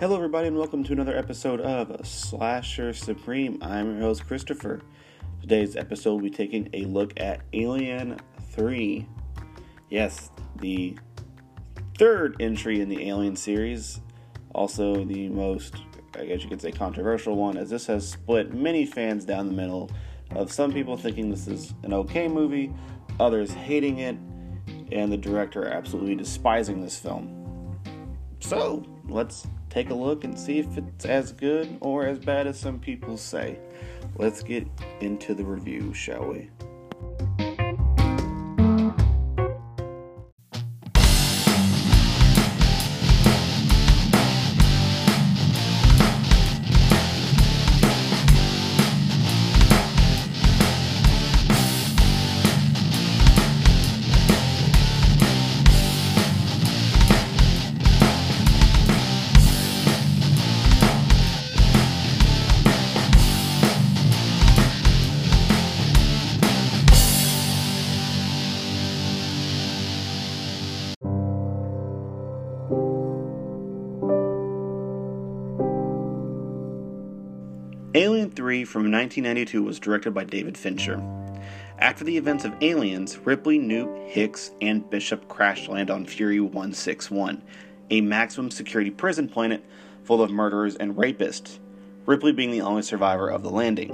Hello, everybody, and welcome to another episode of Slasher Supreme. I'm your host, Christopher. Today's episode, we'll be taking a look at Alien 3. Yes, the third entry in the Alien series, also the most, I guess you could say, controversial one, as this has split many fans down the middle. Of some people thinking this is an okay movie, others hating it, and the director absolutely despising this film. So, let's take a look and see if it's as good or as bad as some people say. Let's get into the review, shall we? 3 from 1992 was directed by David Fincher. After the events of Aliens, Ripley, Newt, Hicks, and Bishop crash land on Fury 161, a maximum security prison planet full of murderers and rapists, Ripley being the only survivor of the landing.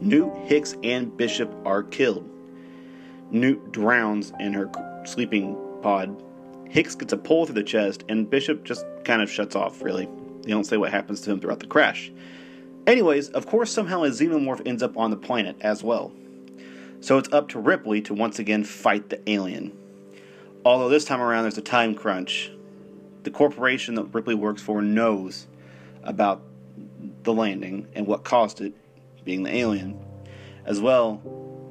Newt, Hicks, and Bishop are killed. Newt drowns in her sleeping pod. Hicks gets a pull through the chest, and Bishop just kind of shuts off, really. They don't say what happens to him throughout the crash. Anyways, of course, somehow a xenomorph ends up on the planet as well. So it's up to Ripley to once again fight the alien. Although this time around there's a time crunch. The corporation that Ripley works for knows about the landing and what caused it, being the alien. As well,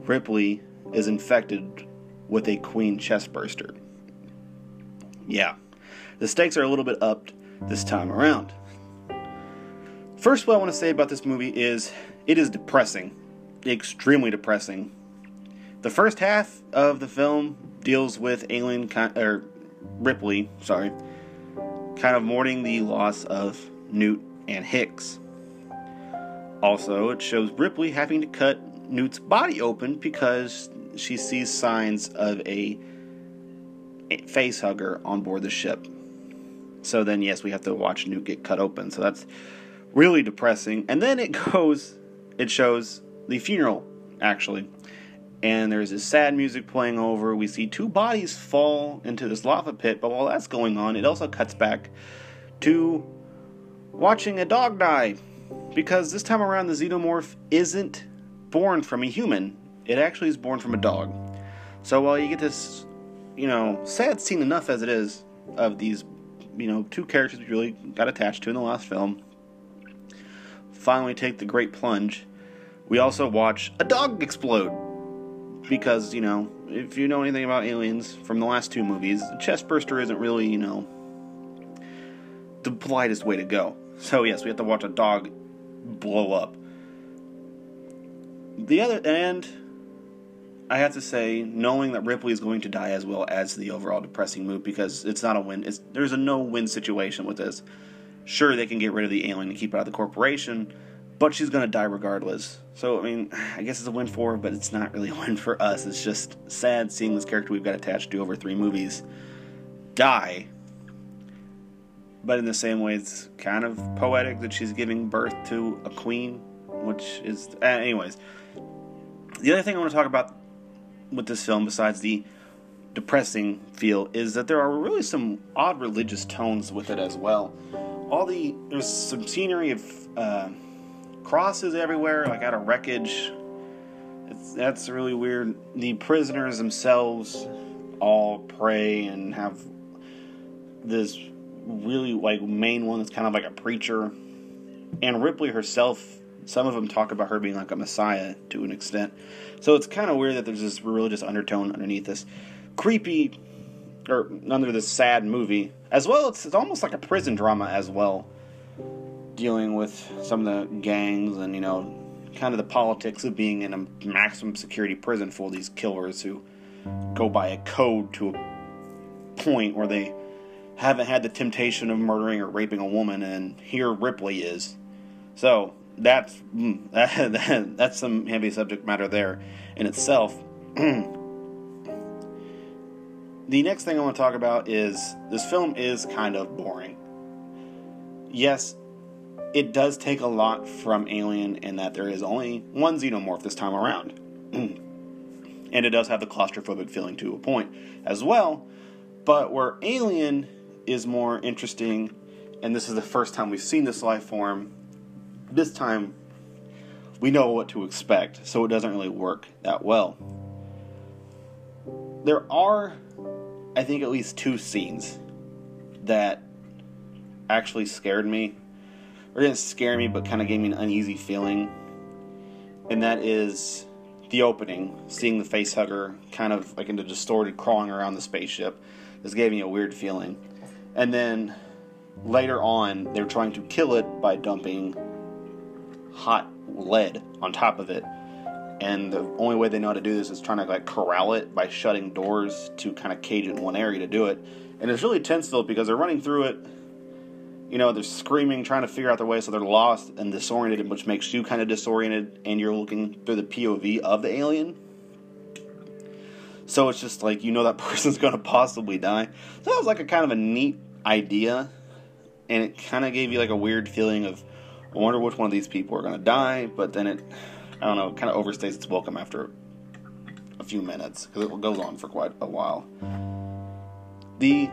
Ripley is infected with a queen chestburster. Yeah, the stakes are a little bit upped this time around. First, what I want to say about this movie is it is depressing, extremely depressing. The first half of the film deals with alien or Ripley, sorry, kind of mourning the loss of Newt and Hicks. Also, it shows Ripley having to cut Newt's body open because she sees signs of a face hugger on board the ship. So then, yes, we have to watch Newt get cut open. So that's really depressing. And then it goes, it shows the funeral, actually. And there's this sad music playing over. We see two bodies fall into this lava pit, but while that's going on, it also cuts back to watching a dog die. Because this time around, the xenomorph isn't born from a human, it actually is born from a dog. So while you get this, you know, sad scene enough as it is of these, you know, two characters we really got attached to in the last film, finally take the great plunge, we also watch a dog explode. Because, you know, if you know anything about aliens from the last two movies, the chest burster isn't really, you know, the politest way to go. So, yes, we have to watch a dog blow up. The other end, I have to say, knowing that Ripley is going to die as well as the overall depressing mood, because it's not a win. It's, there's a no-win situation with this. Sure, they can get rid of the alien and keep it out of the corporation, but she's going to die regardless. So, I mean, I guess it's a win for her, but it's not really a win for us. It's just sad seeing this character we've got attached to over three movies die. But in the same way, it's kind of poetic that she's giving birth to a queen, which is. Uh, anyways, the other thing I want to talk about with this film, besides the depressing feel, is that there are really some odd religious tones with it as well all the there's some scenery of uh, crosses everywhere, like out of wreckage. It's, that's really weird. The prisoners themselves all pray and have this really like main one that's kind of like a preacher, and Ripley herself. Some of them talk about her being like a messiah to an extent. So it's kind of weird that there's this religious undertone underneath this creepy or under this sad movie. As well, it's, it's almost like a prison drama as well, dealing with some of the gangs and you know, kind of the politics of being in a maximum security prison for these killers who go by a code to a point where they haven't had the temptation of murdering or raping a woman, and here Ripley is. So that's mm, that, that's some heavy subject matter there in itself. the next thing I want to talk about is this film is kind of boring. Yes, it does take a lot from Alien in that there is only one xenomorph this time around. and it does have the claustrophobic feeling to a point as well. But where Alien is more interesting, and this is the first time we've seen this life form, this time we know what to expect, so it doesn't really work that well. There are, I think, at least two scenes that actually scared me or didn't scare me, but kind of gave me an uneasy feeling. And that is the opening, seeing the face hugger kind of like in a distorted crawling around the spaceship. This gave me a weird feeling. And then later on, they're trying to kill it by dumping hot lead on top of it. And the only way they know how to do this is trying to like corral it by shutting doors to kind of cage it in one area to do it. And it's really tense though because they're running through it you know, they're screaming, trying to figure out their way, so they're lost and disoriented, which makes you kind of disoriented, and you're looking through the POV of the alien. So it's just like you know that person's to possibly die. So that was like a kind of a neat idea, and it kind of gave you like a weird feeling of, I wonder which one of these people are to die. But then it, I don't know, It kind of overstays its welcome after a few minutes because it goes on for quite a while. The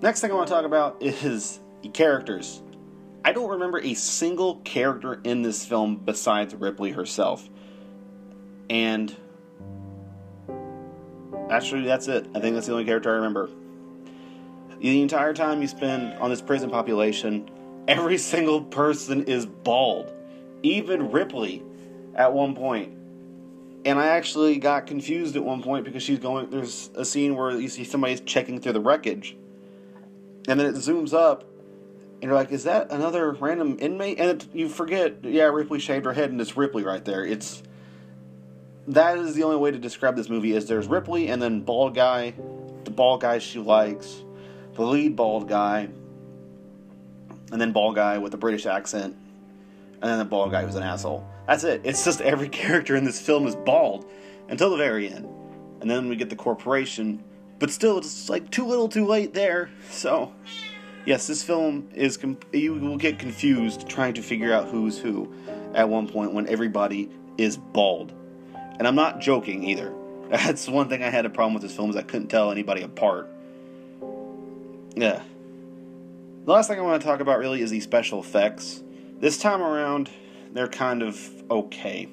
next thing I want to talk about is characters. I don't remember a single character in this film besides Ripley herself. And actually, that's it. I think that's the only character I remember. The entire time you spend on this prison population, every single person is bald. Even Ripley at one point. And I actually got confused at one point because she's going. There's a scene where you see somebody's checking through the wreckage. And then it zooms up, and you're like, is that another random inmate? And it, you forget, yeah, Ripley shaved her head, and it's Ripley right there. It's that is the only way to describe this movie. Is there's Ripley, and then bald guy, the bald guy she likes, the lead bald guy, and then bald guy with a British accent, and then the bald guy who's an asshole. That's it. It's just every character in this film is bald until the very end, and then we get the corporation. But still, it's like too little, too late there. So yes, this film is. you will get confused trying to figure out who's who at one point when everybody is bald. And I'm not joking either. That's one thing I had a problem with this film is I couldn't tell anybody apart. Yeah. The last thing I want to talk about really is the special effects. This time around, they're kind of okay.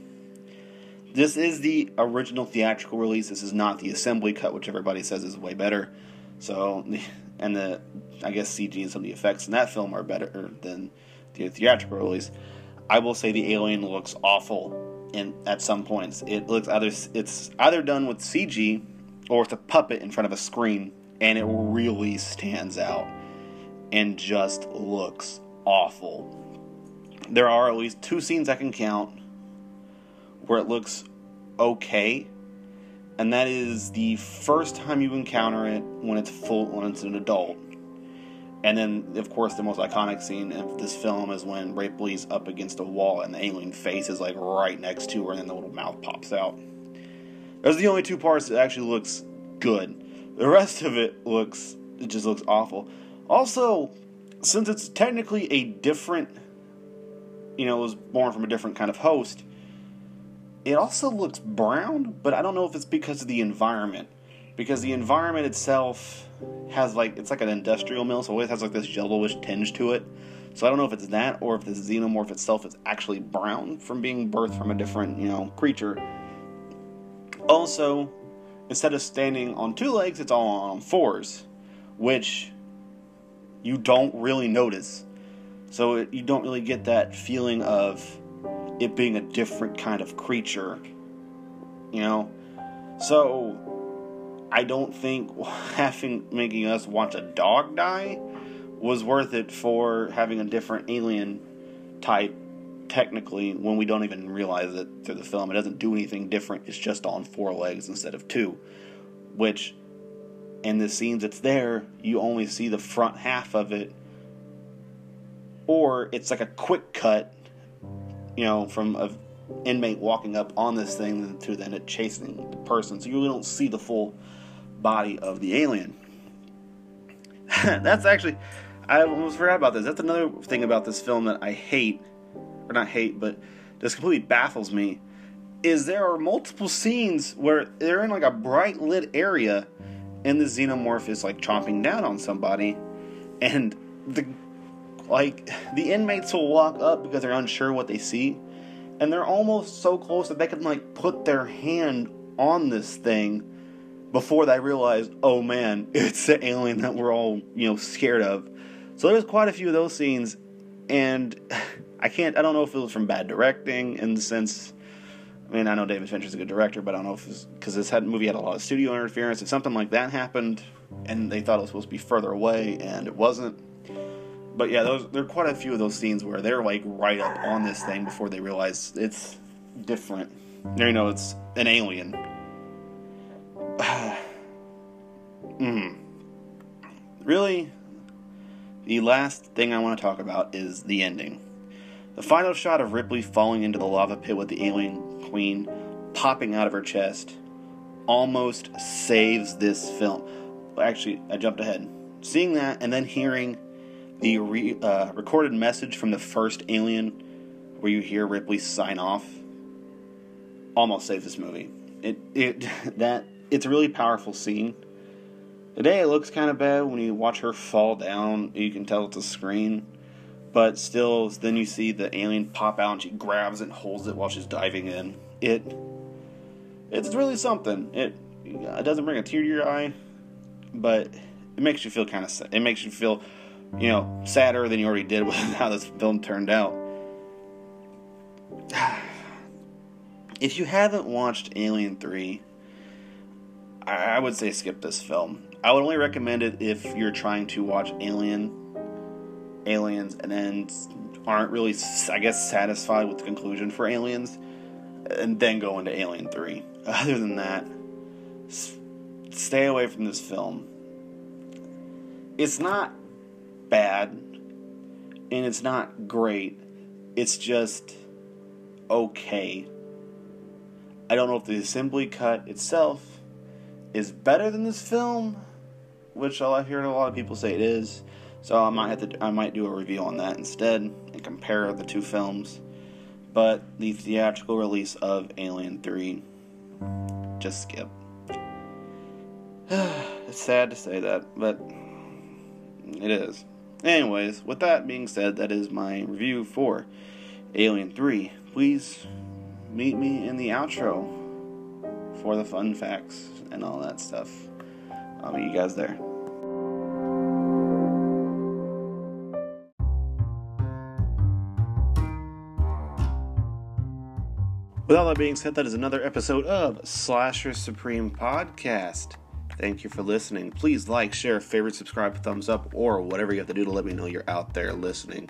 This is the original theatrical release. This is not the assembly cut, which everybody says is way better. So and the I guess CG and some of the effects in that film are better than the theatrical release. I will say the alien looks awful in at some points. It looks either it's either done with CG or with a puppet in front of a screen, and it really stands out and just looks awful. There are at least two scenes I can count where it looks okay and that is the first time you encounter it when it's full when it's an adult. And then, of course, the most iconic scene of this film is when Ripley's up against a wall and the alien face is like right next to her, and then the little mouth pops out. Those are the only two parts that actually looks good. The rest of it looks it just looks awful. Also, since it's technically a different, you know, was born from a different kind of host, it also looks brown, but I don't know if it's because of the environment. Because the environment itself has like it's like an industrial mill, so it always has like this yellowish tinge to it. So I don't know if it's that or if the xenomorph itself is actually brown from being birthed from a different, you know, creature. Also, instead of standing on two legs, it's all on fours, which you don't really notice. So it, you don't really get that feeling of it being a different kind of creature. You know? So I don't think having making us watch a dog die was worth it for having a different alien type technically when we don't even realize it through the film. It doesn't do anything different. It's just on four legs instead of two, which in the scenes it's there, you only see the front half of it, or it's like a quick cut, you know, from a inmate walking up on this thing to then it chasing the person, so you really don't see the full body of the alien. that's actually, I almost forgot about this. That's another thing about this film that I hate, or not hate, but just completely baffles me. Is there are multiple scenes where they're in like a bright lit area, and the xenomorph is like chomping down on somebody, and the like the inmates will walk up because they're unsure what they see, and they're almost so close that they can like put their hand on this thing before they realize, oh man, it's the alien that we're all, you know, scared of. So there's quite a few of those scenes, and I can't, I don't know if it was from bad directing in the sense, I mean, I know David Fincher's a good director, but I don't know if it's because this had, movie had a lot of studio interference. If something like that happened, and they thought it was supposed to be further away, and it wasn't. But yeah, those there are quite a few of those scenes where they're like right up on this thing before they realize it's different. You know, it's an alien mm. Really, the last thing I want to talk about is the ending. The final shot of Ripley falling into the lava pit with the alien queen popping out of her chest almost saves this film. Actually, I jumped ahead. Seeing that and then hearing the re, uh, recorded message from the first Alien, where you hear Ripley sign off, almost saved this movie. It it that it's a really powerful scene. Today it looks kind of bad when you watch her fall down. You can tell it's a screen, but still, then you see the alien pop out and she grabs and holds it while she's diving in. It, it's really something. It, it doesn't bring a tear to your eye, but it makes you feel kind of. It makes you feel, you know, sadder than you already did with how this film turned out. If you haven't watched Alien Three I would say skip this film. I would only recommend it if you're trying to watch Alien, Aliens, and then aren't really, I guess, satisfied with the conclusion for Aliens, and then go into Alien 3. Other than that, stay away from this film. It's not bad, and it's not great. It's just okay. I don't know if the assembly cut itself is better than this film, which I've heard a lot of people say it is. So I might have to I might do a review on that instead and compare the two films. But the theatrical release of Alien 3 just skip. it's sad to say that, but it is. Anyways, with that being said, that is my review for Alien 3. Please meet me in the outro for the fun facts and all that stuff. I'll meet you guys there. With all that being said, that is another episode of Slasher Supreme Podcast. Thank you for listening. Please like, share, favorite, subscribe, thumbs up, or whatever you have to do to let me know you're out there listening.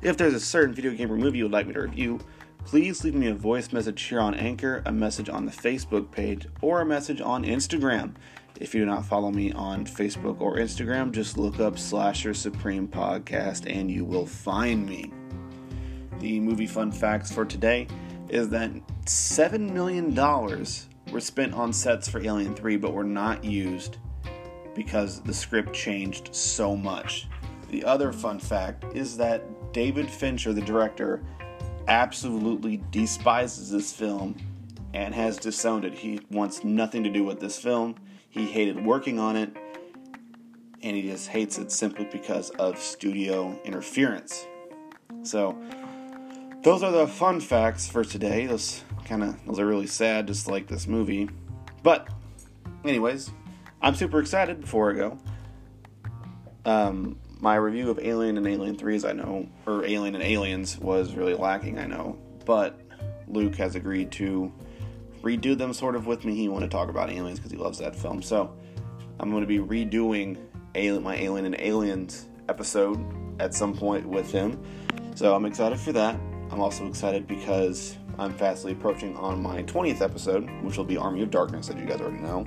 If there's a certain video game or movie you would like me to review, please leave me a voice message here on Anchor, a message on the Facebook page, or a message on Instagram. If you do not follow me on Facebook or Instagram, just look up Slasher Supreme Podcast and you will find me. The movie fun facts for today is that $7 million were spent on sets for Alien 3 but were not used because the script changed so much. The other fun fact is that David Fincher, the director, absolutely despises this film and has disowned it. He wants nothing to do with this film. He hated working on it, and he just hates it simply because of studio interference. So, those are the fun facts for today. Those kind of those are really sad, just like this movie. But, anyways, I'm super excited. Before I go, um, my review of Alien and Alien 3s, I know, or Alien and Aliens, was really lacking, I know. But Luke has agreed to redo them sort of with me. He wanted to talk about Aliens because he loves that film. So I'm going to be redoing Alien, my Alien and Aliens episode at some point with him. So I'm excited for that. I'm also excited because I'm fastly approaching on my 20th episode, which will be Army of Darkness, as you guys already know.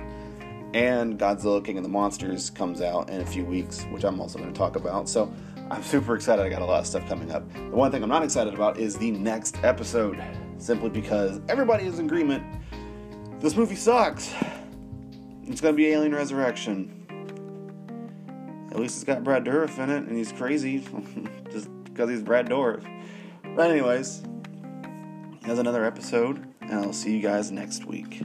And Godzilla King of the Monsters comes out in a few weeks, which I'm also going to talk about. So I'm super excited. I got a lot of stuff coming up. The one thing I'm not excited about is the next episode, simply because everybody is in agreement. This movie sucks. It's going to be Alien Resurrection. At least it's got Brad Dourif in it, and he's crazy just because he's Brad Dourif. But anyways, that's another episode, and I'll see you guys next week.